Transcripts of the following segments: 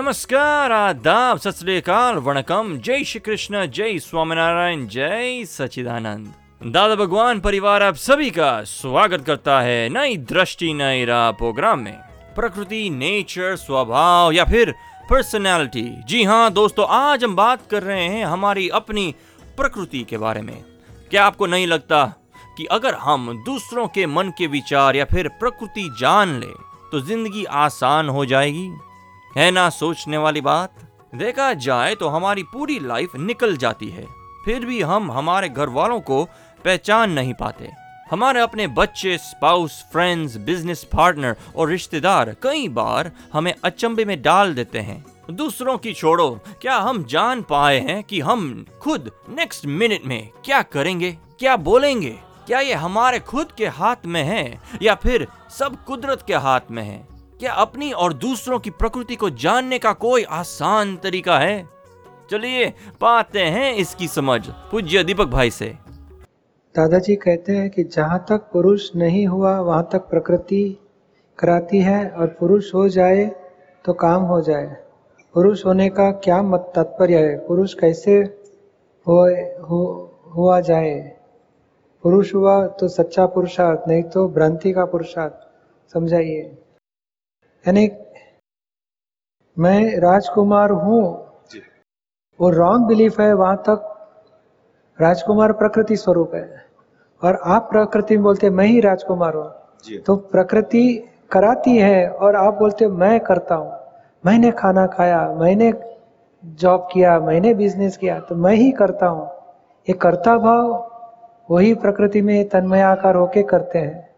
नमस्कार, आदाब, सत वणकम। जय श्री कृष्ण, जय स्वामीनारायण, जय सचिदानंद दादा भगवान, परिवार आप सभी का स्वागत करता है नई दृष्टि, नई राह प्रोग्राम में। प्रकृति, नेचर, स्वभाव या फिर पर्सनालिटी जी हाँ दोस्तों, आज हम बात कर रहे हैं हमारी अपनी प्रकृति के बारे में। क्या आपको नहीं लगता कि अगर हम दूसरों के मन के विचार या फिर प्रकृति जान ले तो ज़िंदगी आसान हो जाएगी? है ना सोचने वाली बात? देखा जाए तो हमारी पूरी लाइफ निकल जाती है। फिर भी हम हमारे घर वालों को पहचान नहीं पाते। हमारे अपने बच्चे स्पाउस फ्रेंड्स बिज़नेस पार्टनर और रिश्तेदार कई बार हमें अचंभे में डाल देते हैं। दूसरों की छोड़ो, क्या हम जान पाए हैं कि हम खुद नेक्स्ट मिनट में क्या करेंगे, क्या बोलेंगे? क्या ये हमारे खुद के हाथ में है या फिर सब कुदरत के हाथ में है? क्या अपनी और दूसरों की प्रकृति को जानने का कोई आसान तरीका है? चलिए पाते हैं इसकी समझ पूज्य दीपक भाई से। दादाजी कहते हैं कि जहाँ तक पुरुष नहीं हुआ वहाँ तक प्रकृति कराती है और पुरुष हो जाए तो काम हो जाए। पुरुष होने का क्या मत तात्पर्य है? पुरुष कैसे हो, हो हुआ जाए? पुरुष हुआ तो सच्चा पुरुषार्थ नहीं तो भ्रांति का पुरुषार्थ समझाइए। यानी मैं राजकुमार हूँ वो रॉन्ग बिलीफ है वहाँ तक राजकुमार प्रकृति स्वरूप है। और आप प्रकृति में बोलते मैं ही राजकुमार हूँ। तो प्रकृति कराती है और आप बोलते मैं करता हूँ। मैंने खाना खाया मैंने जॉब किया मैंने बिज़नेस किया तो मैं ही करता हूँ। ये कर्ता भाव वही प्रकृति में तन्मय आकार होके करते हैं।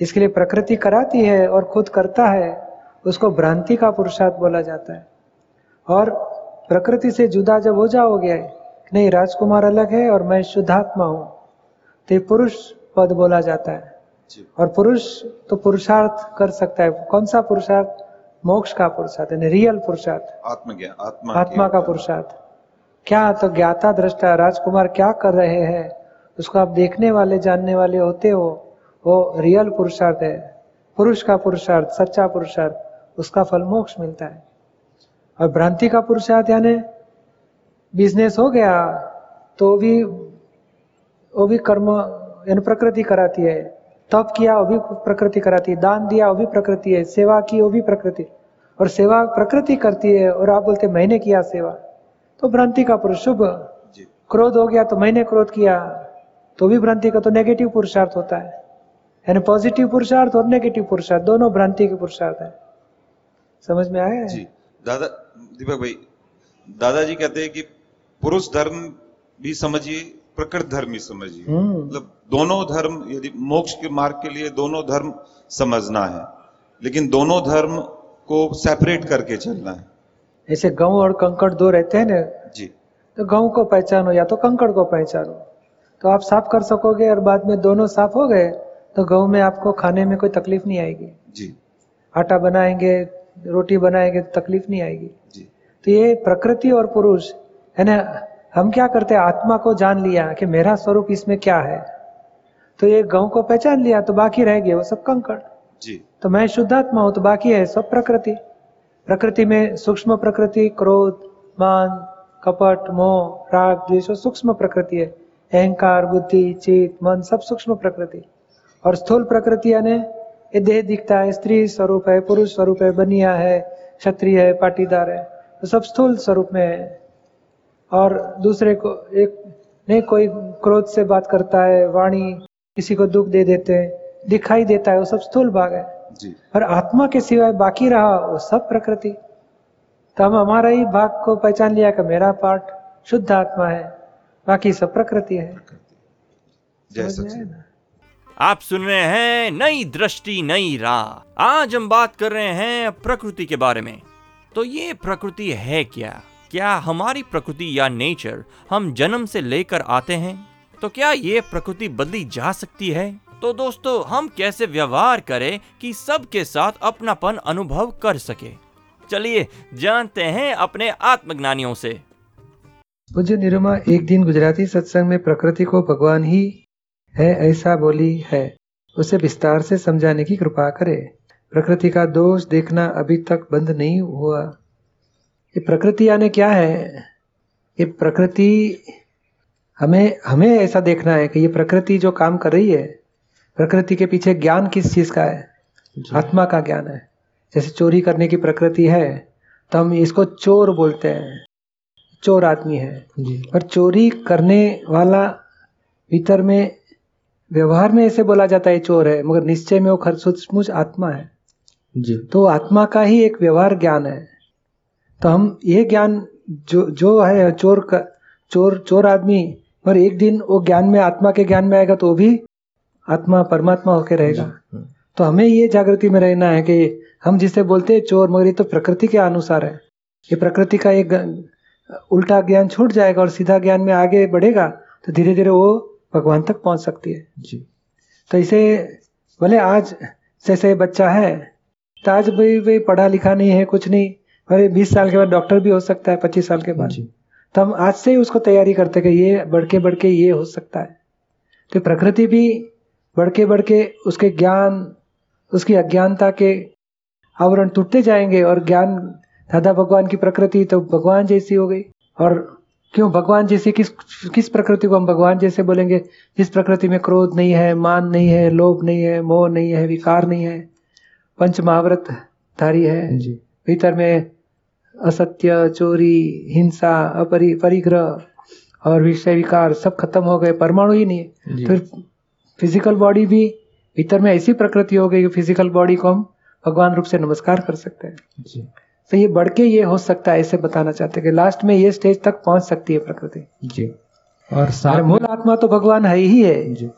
इसके लिए प्रकृति कराती है और खुद करता है। उसको भ्रांति का पुरुषार्थ बोला जाता है। और प्रकृति से जुदा जब हो जाओगे नहीं राजकुमार अलग है और मैं शुद्धात्मा हूँ तो ये पुरुष पद बोला जाता है। और पुरुष तो पुरुषार्थ कर सकता है। कौन सा पुरुषार्थ? मोक्ष का पुरुषार्थ यानी रियल पुरुषार्थ। आत्मज्ञान आत्मा आत्मा का पुरुषार्थ। क्या तो ज्ञाता दृष्टा राजकुमार क्या कर रहे हैं? उसको आप देखने वाले जानने वाले होते हो वो रियल पुरुषार्थ है। पुरुष का पुरुषार्थ सच्चा पुरुषार्थ। उसका फल मोक्ष मिलता है। और भ्रांति का पुरुषार्थ यानी बिज़नेस हो गया तो भी वो भी कर्म यानी प्रकृति कराती है। तप किया वो भी प्रकृति कराती है। दान दिया वो भी प्रकृति है। सेवा की वो भी प्रकृति। और सेवा प्रकृति करती है और आप बोलते मैंने किया सेवा। तो भ्रांति का पुरुष शुभ। क्रोध हो गया तो मैंने क्रोध किया। तो भी भ्रांति का तो नेगेटिव पुरुषार्थ होता है। यानी पॉजिटिव पुरुषार्थ और नेगेटिव पुरुषार्थ दोनों भ्रांति के पुरुषार्थ है। समझ में आया जी दादा दीपक भाई दादाजी कहते हैं कि पुरुष धर्म भी समझिए प्रकृति धर्म भी समझिए। हम्म। मतलब दोनों धर्म यदि मोक्ष के मार्ग के लिए दोनों धर्म समझना है लेकिन दोनों धर्म को सेपरेट करके चलना है। ऐसे गाँव और कंकड़ दो रहते हैं ना? जी। तो गाँव को पहचानो या तो कंकड़ को पहचानो। तो आप साफ़ कर सकोगे और बाद में दोनों साफ़ हो गए तो गाँव में आपको खाने में कोई तकलीफ़ नहीं आएगी। जी। आटा बनाएँगे रोटी बनाएँगे तो तकलीफ़ नहीं आएगी। जी। तो ये प्रकृति और पुरुष है ना हम क्या करते हैं? आत्मा को जान लिया कि मेरा स्वरूप इसमें क्या है। तो ये गाँव को पहचान लिया तो बाकी रह गए वो सब कंकड़। जी। तो मैं शुद्धात्मा हूँ तो बाकी है सब प्रकृति। प्रकृति में सूक्ष्म प्रकृति क्रोध मान कपट मोह राग द्वेष सूक्ष्म प्रकृति है। अहंकार बुद्धि चित मन सब सूक्ष्म प्रकृति। और स्थूल प्रकृति यानी ये देह दिखता है स्त्री स्वरूप है पुरुष स्वरूप है बनिया है क्षत्रिय है पाटीदार है तो सब स्थूल स्वरूप में है। और दूसरे को एक नहीं कोई क्रोध से बात करता है वाणी किसी को दुख दे देते हैं दिखाई देता है वो सब स्थूल भाग है। जी। और आत्मा के सिवाय बाकी रहा वो सब प्रकृति। तो हम हमारा ही भाग को पहचान लिया कि मेरा पार्ट शुद्ध आत्मा है बाकी सब प्रकृति है। जय सचिन? आप सुन रहे हैं नई दृष्टि, नई राह। आज हम बात कर रहे हैं प्रकृति के बारे में। तो ये प्रकृति है क्या? क्या हमारी प्रकृति या नेचर हम जन्म से लेकर आते हैं? तो क्या ये प्रकृति बदली जा सकती है? तो दोस्तों, हम कैसे व्यवहार करें कि सबके साथ अपनापन अनुभव कर सके? चलिए जानते हैं अपने आत्मज्ञानियों से। पूज्य निरुमा, एक दिन गुजराती सत्संग में प्रकृति को भगवान ही है ऐसा बोली है। उसे विस्तार से समझाने की कृपा करे। प्रकृति का दोष देखना अभी तक बंद नहीं हुआ। ये प्रकृति यानी क्या है? ये प्रकृति हमें हमें ऐसा देखना है कि ये प्रकृति जो काम कर रही है प्रकृति के पीछे ज्ञान किस चीज़ का है? आत्मा का ज्ञान है। जैसे चोरी करने की प्रकृति है तो हम इसको चोर बोलते हैं। चोर आदमी है। जी। पर चोरी करने वाला भीतर में व्यवहार में ऐसे बोला जाता है चोर है। मगर निश्चय में वो खर सचमुच आत्मा है। जी। तो आत्मा का ही एक व्यवहार ज्ञान है। तो हम ये ज्ञान जो जो है चोर का चोर चोर आदमी पर एक दिन वो ज्ञान में आत्मा के ज्ञान में आएगा तो वो भी आत्मा परमात्मा होके रहेगा। तो हमें ये जागृति में रहना है कि हम जिसे बोलते हैं चोर मगर ये तो प्रकृति के अनुसार है। ये प्रकृति का एक उल्टा ज्ञान छूट जाएगा और सीधा ज्ञान में आगे बढ़ेगा तो धीरे धीरे वो भगवान तक पहुँच सकती है। जी। तो इसे बोले आज जैसे बच्चा है तो आज भाई भाई पढ़ा लिखा नहीं है कुछ नहीं। अरे बीस साल के बाद डॉक्टर भी हो सकता है पच्चीस साल के बाद। जी। तो हम आज से ही उसको तैयारी करते कि ये बढ़ के बढ़ के ये हो सकता है। तो प्रकृति भी बढ़ के बढ़ के उसके ज्ञान उसकी अज्ञानता के आवरण टूटते जाएँगे और ज्ञान दादा भगवान की प्रकृति तो भगवान जैसी हो गई। और क्यों? भगवान जैसे किस किस प्रकृति को हम भगवान जैसे बोलेंगे? जिस प्रकृति में क्रोध नहीं है मान नहीं है लोभ नहीं है मोह नहीं है विकार नहीं है। पंच महाव्रत धारी है। जी। भीतर में असत्य चोरी हिंसा अपरि परिग्रह और विषय विकार सब खत्म हो गए परमाणु ही नहीं है। फिर फ़िज़िकल बॉडी भी भीतर में ऐसी प्रकृति हो गई कि फ़िज़िकल बॉडी को हम भगवान रूप से नमस्कार कर सकते हैं। जी। तो ये बढ़ के ये हो सकता है ऐसे बताना चाहते हैं कि लास्ट में ये स्टेज तक पहुँच सकती है प्रकृति। जी। और साथ मूल आत्मा तो भगवान है ही है। जी।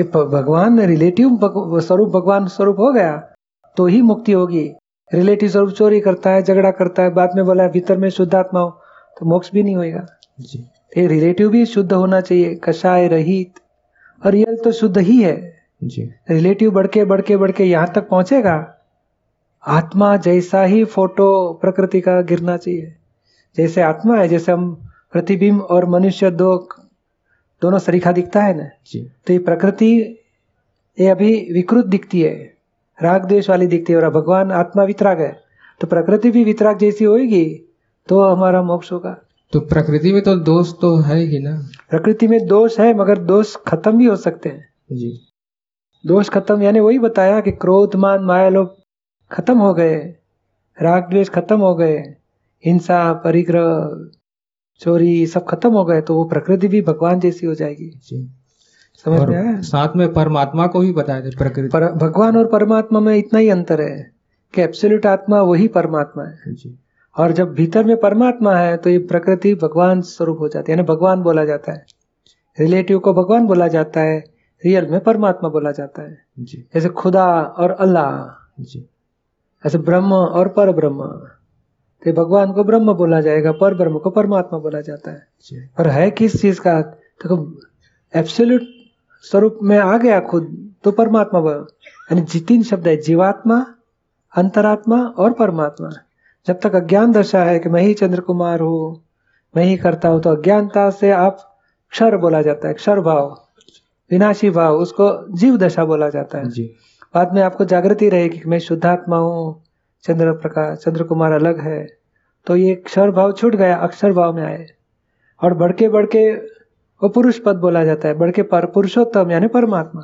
प- भगवान रिलेटिव भग- स्वरूप भगवान स्वरूप हो गया तो ही मुक्ति होगी। रिलेटिव स्वरूप चोरी करता है झगड़ा करता है बाद में बोला भीतर में शुद्ध आत्मा हो तो मोक्ष भी नहीं होगा जी। ये रिलेटिव भी शुद्ध होना चाहिए कषाय रहित। और रियल तो शुद्ध ही है। जी। रिलेटिव बढ़ के बढ़ के बढ़ के यहाँ तक पहुंचेगा। आत्मा जैसा ही फ़ोटो प्रकृति का गिरना चाहिए। जैसे आत्मा है जैसे हम प्रतिबिंब और मनुष्य दो दोनों सरीखा दिखता है ना? जी। तो ये प्रकृति ये अभी विकृत दिखती है। राग द्वेष वाली दिखती है और भगवान आत्मा वितराग है। तो प्रकृति भी वितराग जैसी होगी तो हमारा मोक्ष होगा। तो प्रकृति में तो दोष तो है ही ना? प्रकृति में दोष है मगर दोष खत्म भी हो सकते हैं। जी। दोष खत्म यानी वही बताया कि क्रोध मान माया लोभ खत्म हो गए। राग द्वेष खत्म हो गए। हिंसा परिग्रह चोरी सब खत्म हो गए तो वो प्रकृति भी भगवान जैसी हो जाएगी। जी। समझ में आया? साथ में परमात्मा को भी बताया थे प्रकृति। पर भगवान और परमात्मा में इतना ही अंतर है कि एब्सोल्यूट आत्मा वही परमात्मा है। जी। और जब भीतर में परमात्मा है तो ये प्रकृति भगवान स्वरूप हो जाती है यानी भगवान बोला जाता है। रिलेटिव को भगवान बोला जाता है रियल में परमात्मा बोला जाता है। जी। जैसे खुदा और अल्लाह। जी। ऐसे ब्रह्म और पर ब्रह्म तो भगवान को ब्रह्म बोला जाएगा पर ब्रह्म को परमात्मा बोला जाता है। और है किस चीज़ का? देखो एब्सोल्यूट स्वरूप में आ गया खुद तो परमात्मा यानी तीन शब्द है जीवात्मा अंतरात्मा और परमात्मा। जब तक अज्ञान दशा है कि मैं ही चंद्र कुमार हूँ मैं ही करता हूँ तो अज्ञानता से आप क्षर बोला जाता है क्षर भाव विनाशी भाव उसको जीव दशा बोला जाता है। जी। बाद में आपको जागृति रहेगी कि मैं शुद्धात्मा हूँ चंद्र प्रकाश चंद्र कुमार अलग है। तो ये क्षर भाव छूट गया अक्षर भाव में आए। और बढ़ के बढ़ के वो पुरुष पद बोला जाता है बढ़ के पर पुरुषोत्तम यानी परमात्मा।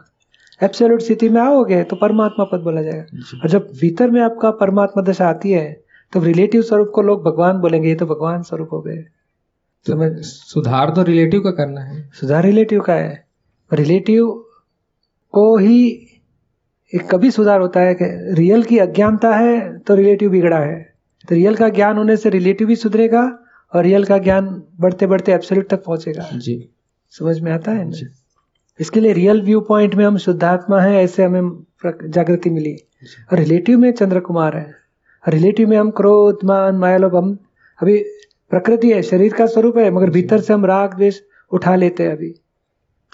एब्सोल्यूट स्थिति में आओगे तो परमात्मा पद बोला जाएगा। और जब भीतर में आपका परमात्मा दशा आती है तो रिलेटिव स्वरूप को लोग भगवान बोलेंगे ये तो भगवान स्वरूप हो गए। तो समझ? सुधार तो रिलेटिव का करना है। सुधार रिलेटिव का है। रिलेटिव को ही एक कभी सुधार होता है कि रियल की अज्ञानता है तो रिलेटिव बिगड़ा है। तो रियल का ज्ञान होने से रिलेटिव भी सुधरेगा और रियल का ज्ञान बढ़ते बढ़ते एब्सोल्यूट तक पहुंचेगा। जी। समझ में आता है जी। ना इसके लिए रियल व्यू पॉइंट में हम शुद्धात्मा है ऐसे हमें जागृति मिली। और रिलेटिव में चंद्र कुमार है रिलेटिव में हम क्रोध मान माया लोभ हम अभी प्रकृति है शरीर का स्वरूप है मगर भीतर से हम राग द्वेष उठा लेते हैं अभी।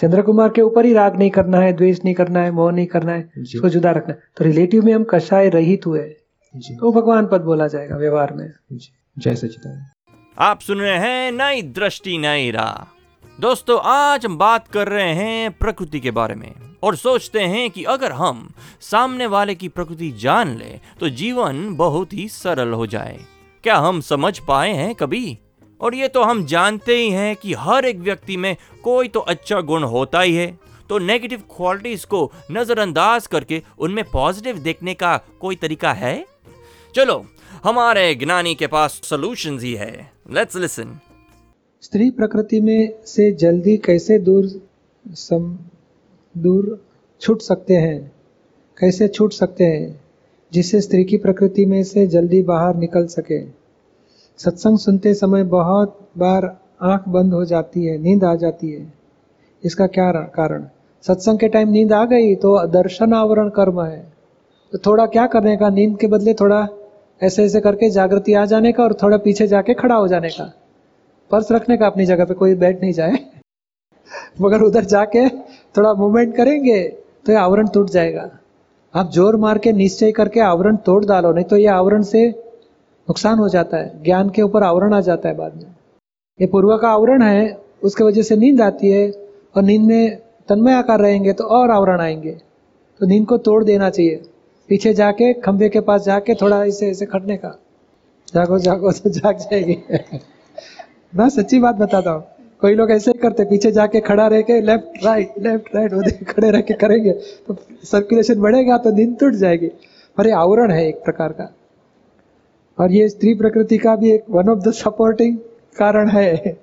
चंद्र कुमार के ऊपर ही राग नहीं करना है द्वेष नहीं करना है मोह नहीं करना है जी। इसको जुदा रखना है। तो रिलेटिव में हम कषाय रहित हुए। तो भगवान पद बोला जाएगा व्यवहार में। जय सचिदानंद आप सुन रहे हैं नई दृष्टि नई राह। दोस्तों आज हम बात कर रहे हैं प्रकृति के बारे में और सोचते हैं कि अगर हम सामने वाले की प्रकृति जान ले तो जीवन बहुत ही सरल हो जाए। क्या हम समझ पाए हैं कभी? और ये तो हम जानते ही हैं कि हर एक व्यक्ति में कोई तो अच्छा गुण होता ही है। तो नेगेटिव क्वालिटीज को नजरअंदाज करके उनमें पॉजिटिव देखने का कोई तरीका है? चलो, हमारे ज्ञानी के पास सॉल्यूशन ही है। लेट्स लिसन स्त्री प्रकृति में से जल्दी कैसे दूर सम, दूर छूट सकते हैं? कैसे छूट सकते हैं? जिससे स्त्री की प्रकृति में से जल्दी बाहर निकल सके। सत्संग सुनते समय बहुत बार आँख बंद हो जाती है, नींद आ जाती है। इसका क्या कारण? सत्संग के टाइम नींद आ गई तो दर्शन आवरण कर्म है। तो थोड़ा क्या करने का? नींद के बदले थोड़ा ऐसे ऐसे करके जागृति आ जाने का और थोड़ा पीछे जाके खड़ा हो जाने का। पर्स रखने का अपनी जगह पे, कोई बैठ नहीं जाए। मगर उधर जाके थोड़ा मूवमेंट करेंगे तो ये आवरण टूट जाएगा। आप ज़ोर मार के निश्चय करके आवरण तोड़ डालो, नहीं तो ये आवरण से नुकसान हो जाता है, ज्ञान के ऊपर आवरण आ जाता है बाद में। ये पूर्व का आवरण है, उसके वजह से नींद आती है और नींद में तन्मय आकार रहेंगे तो और आवरण आएँगे। तो नींद को तोड़ देना चाहिए। पीछे जाके खंबे के पास जाके थोड़ा ऐसे ऐसे खटने का। जागो जागो तो जाग जाएगी। मैं सच्ची बात बताता हूँ। कोई लोग ऐसे ही करते, पीछे जाके खड़ा रह के लेफ़्ट राइट लेफ़्ट राइट वो खड़े रह के करेंगे तो सर्कुलेशन बढ़ेगा तो नींद टूट जाएगी। पर ये आवरण है एक प्रकार का। और ये स्त्री प्रकृति का भी एक वन ऑफ़ द सपोर्टिंग कारण है।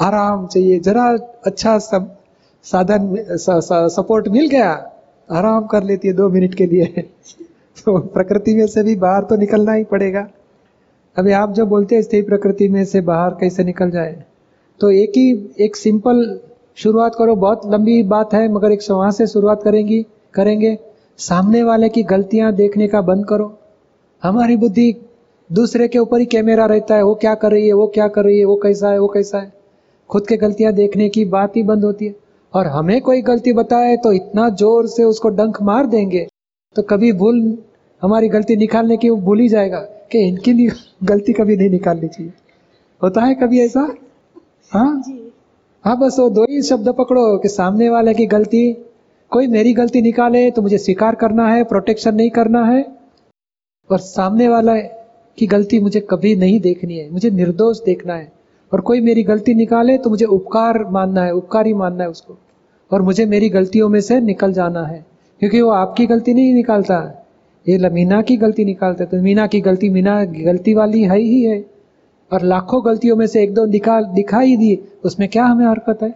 आराम चाहिए। जरा अच्छा सब साधन स- सपोर्ट मिल गया। आराम कर लेती है दो मिनट के लिए। तो प्रकृति में से भी बाहर तो निकलना ही पड़ेगा। अभी आप जो बोलते हैं स्त्री प्रकृति में से बाहर कैसे निकल जाए? तो एक ही, एक सिंपल शुरुआत करो। बहुत लंबी बात है, मगर एक वहाँ से शुरुआत करेंगी, करेंगे। सामने वाले की गलतियाँ देखने का बंद करो। हमारी बुद्धि दूसरे के ऊपर ही कैमरा रहता है वो क्या कर रही है वो क्या कर रही है वो कैसा है वो कैसा है। खुद के गलतियाँ देखने की बात ही बंद होती है। और हमें कोई गलती बताए तो इतना ज़ोर से उसको डंक मार देंगे तो कभी भूल हमारी गलती निकालने की वो भूल ही जाएगा कि इनकी गलती कभी नहीं निकालनी चाहिए। होता है कभी ऐसा? हाँ? हाँ बस वो दो ही शब्द पकड़ो कि सामने वाले की गलती कोई मेरी गलती निकाले तो मुझे स्वीकार करना है प्रोटेक्शन नहीं करना है। और सामने वाला की गलती मुझे कभी नहीं देखनी है, मुझे निर्दोष देखना है। और कोई मेरी गलती निकाले तो मुझे उपकार मानना है, उपकारी मानना है उसको। और मुझे मेरी गलतियों में से निकल जाना है, क्योंकि वो आपकी गलती नहीं निकालता। ये मीना की गलती निकालता तो मीना की गलती, मीना गलती वाली है ही है। और लाखों गलतियों में से एक दो निकाल, दिखाई दी उसमें क्या हमें हरकत है?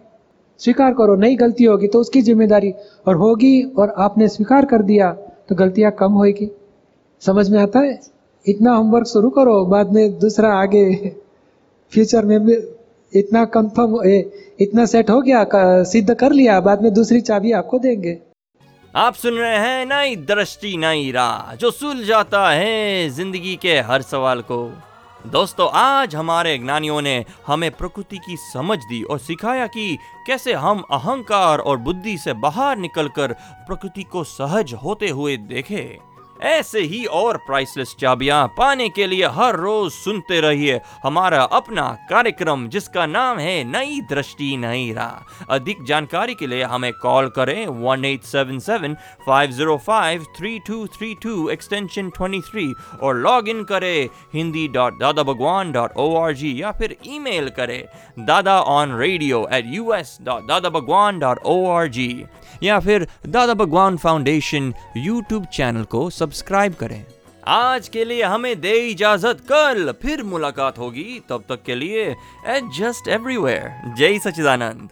स्वीकार करो, नई गलती होगी तो उसकी ज़िम्मेदारी। और होगी और आपने स्वीकार कर दिया तो गलतियाँ कम होगी समझ में आता है? इतना होमवर्क शुरू करो, बाद में दूसरा आगे फ्यूचर में भी इतना कंफर्म इतना सेट हो गया सिद्ध कर लिया, बाद में दूसरी चाबी आपको देंगे। आप सुन रहे हैं नई दृष्टि, नई राह, जो सुलझाता है ज़िंदगी के हर सवाल को। दोस्तों, आज हमारे ज्ञानियों ने हमें प्रकृति की समझ दी और सिखाया कि कैसे हम अहंकार और बुद्धि से बाहर निकलकर प्रकृति को सहज होते हुए देखें। ऐसे ही और प्राइसलेस चाबियाँ पाने के लिए हर रोज सुनते रहिए हमारा अपना कार्यक्रम, जिसका नाम है नई दृष्टि, नई राह। अधिक जानकारी के लिए हमें कॉल करें one eight seven seven five zero five three two three two extension twenty three और लॉग इन करें Hindi dot Dada Bhagwan dot O R G या फिर ईमेल करें Dada on radio at U S dot Dada Bhagwan dot O R G या फिर Dada Bhagwan foundation YouTube channel को subscribe करें। आज के लिए हमें दे इजाज़त कल फिर मुलाकात होगी। तब तक के लिए एडजस्ट एवरीवेयर जय सच्चिदानंद।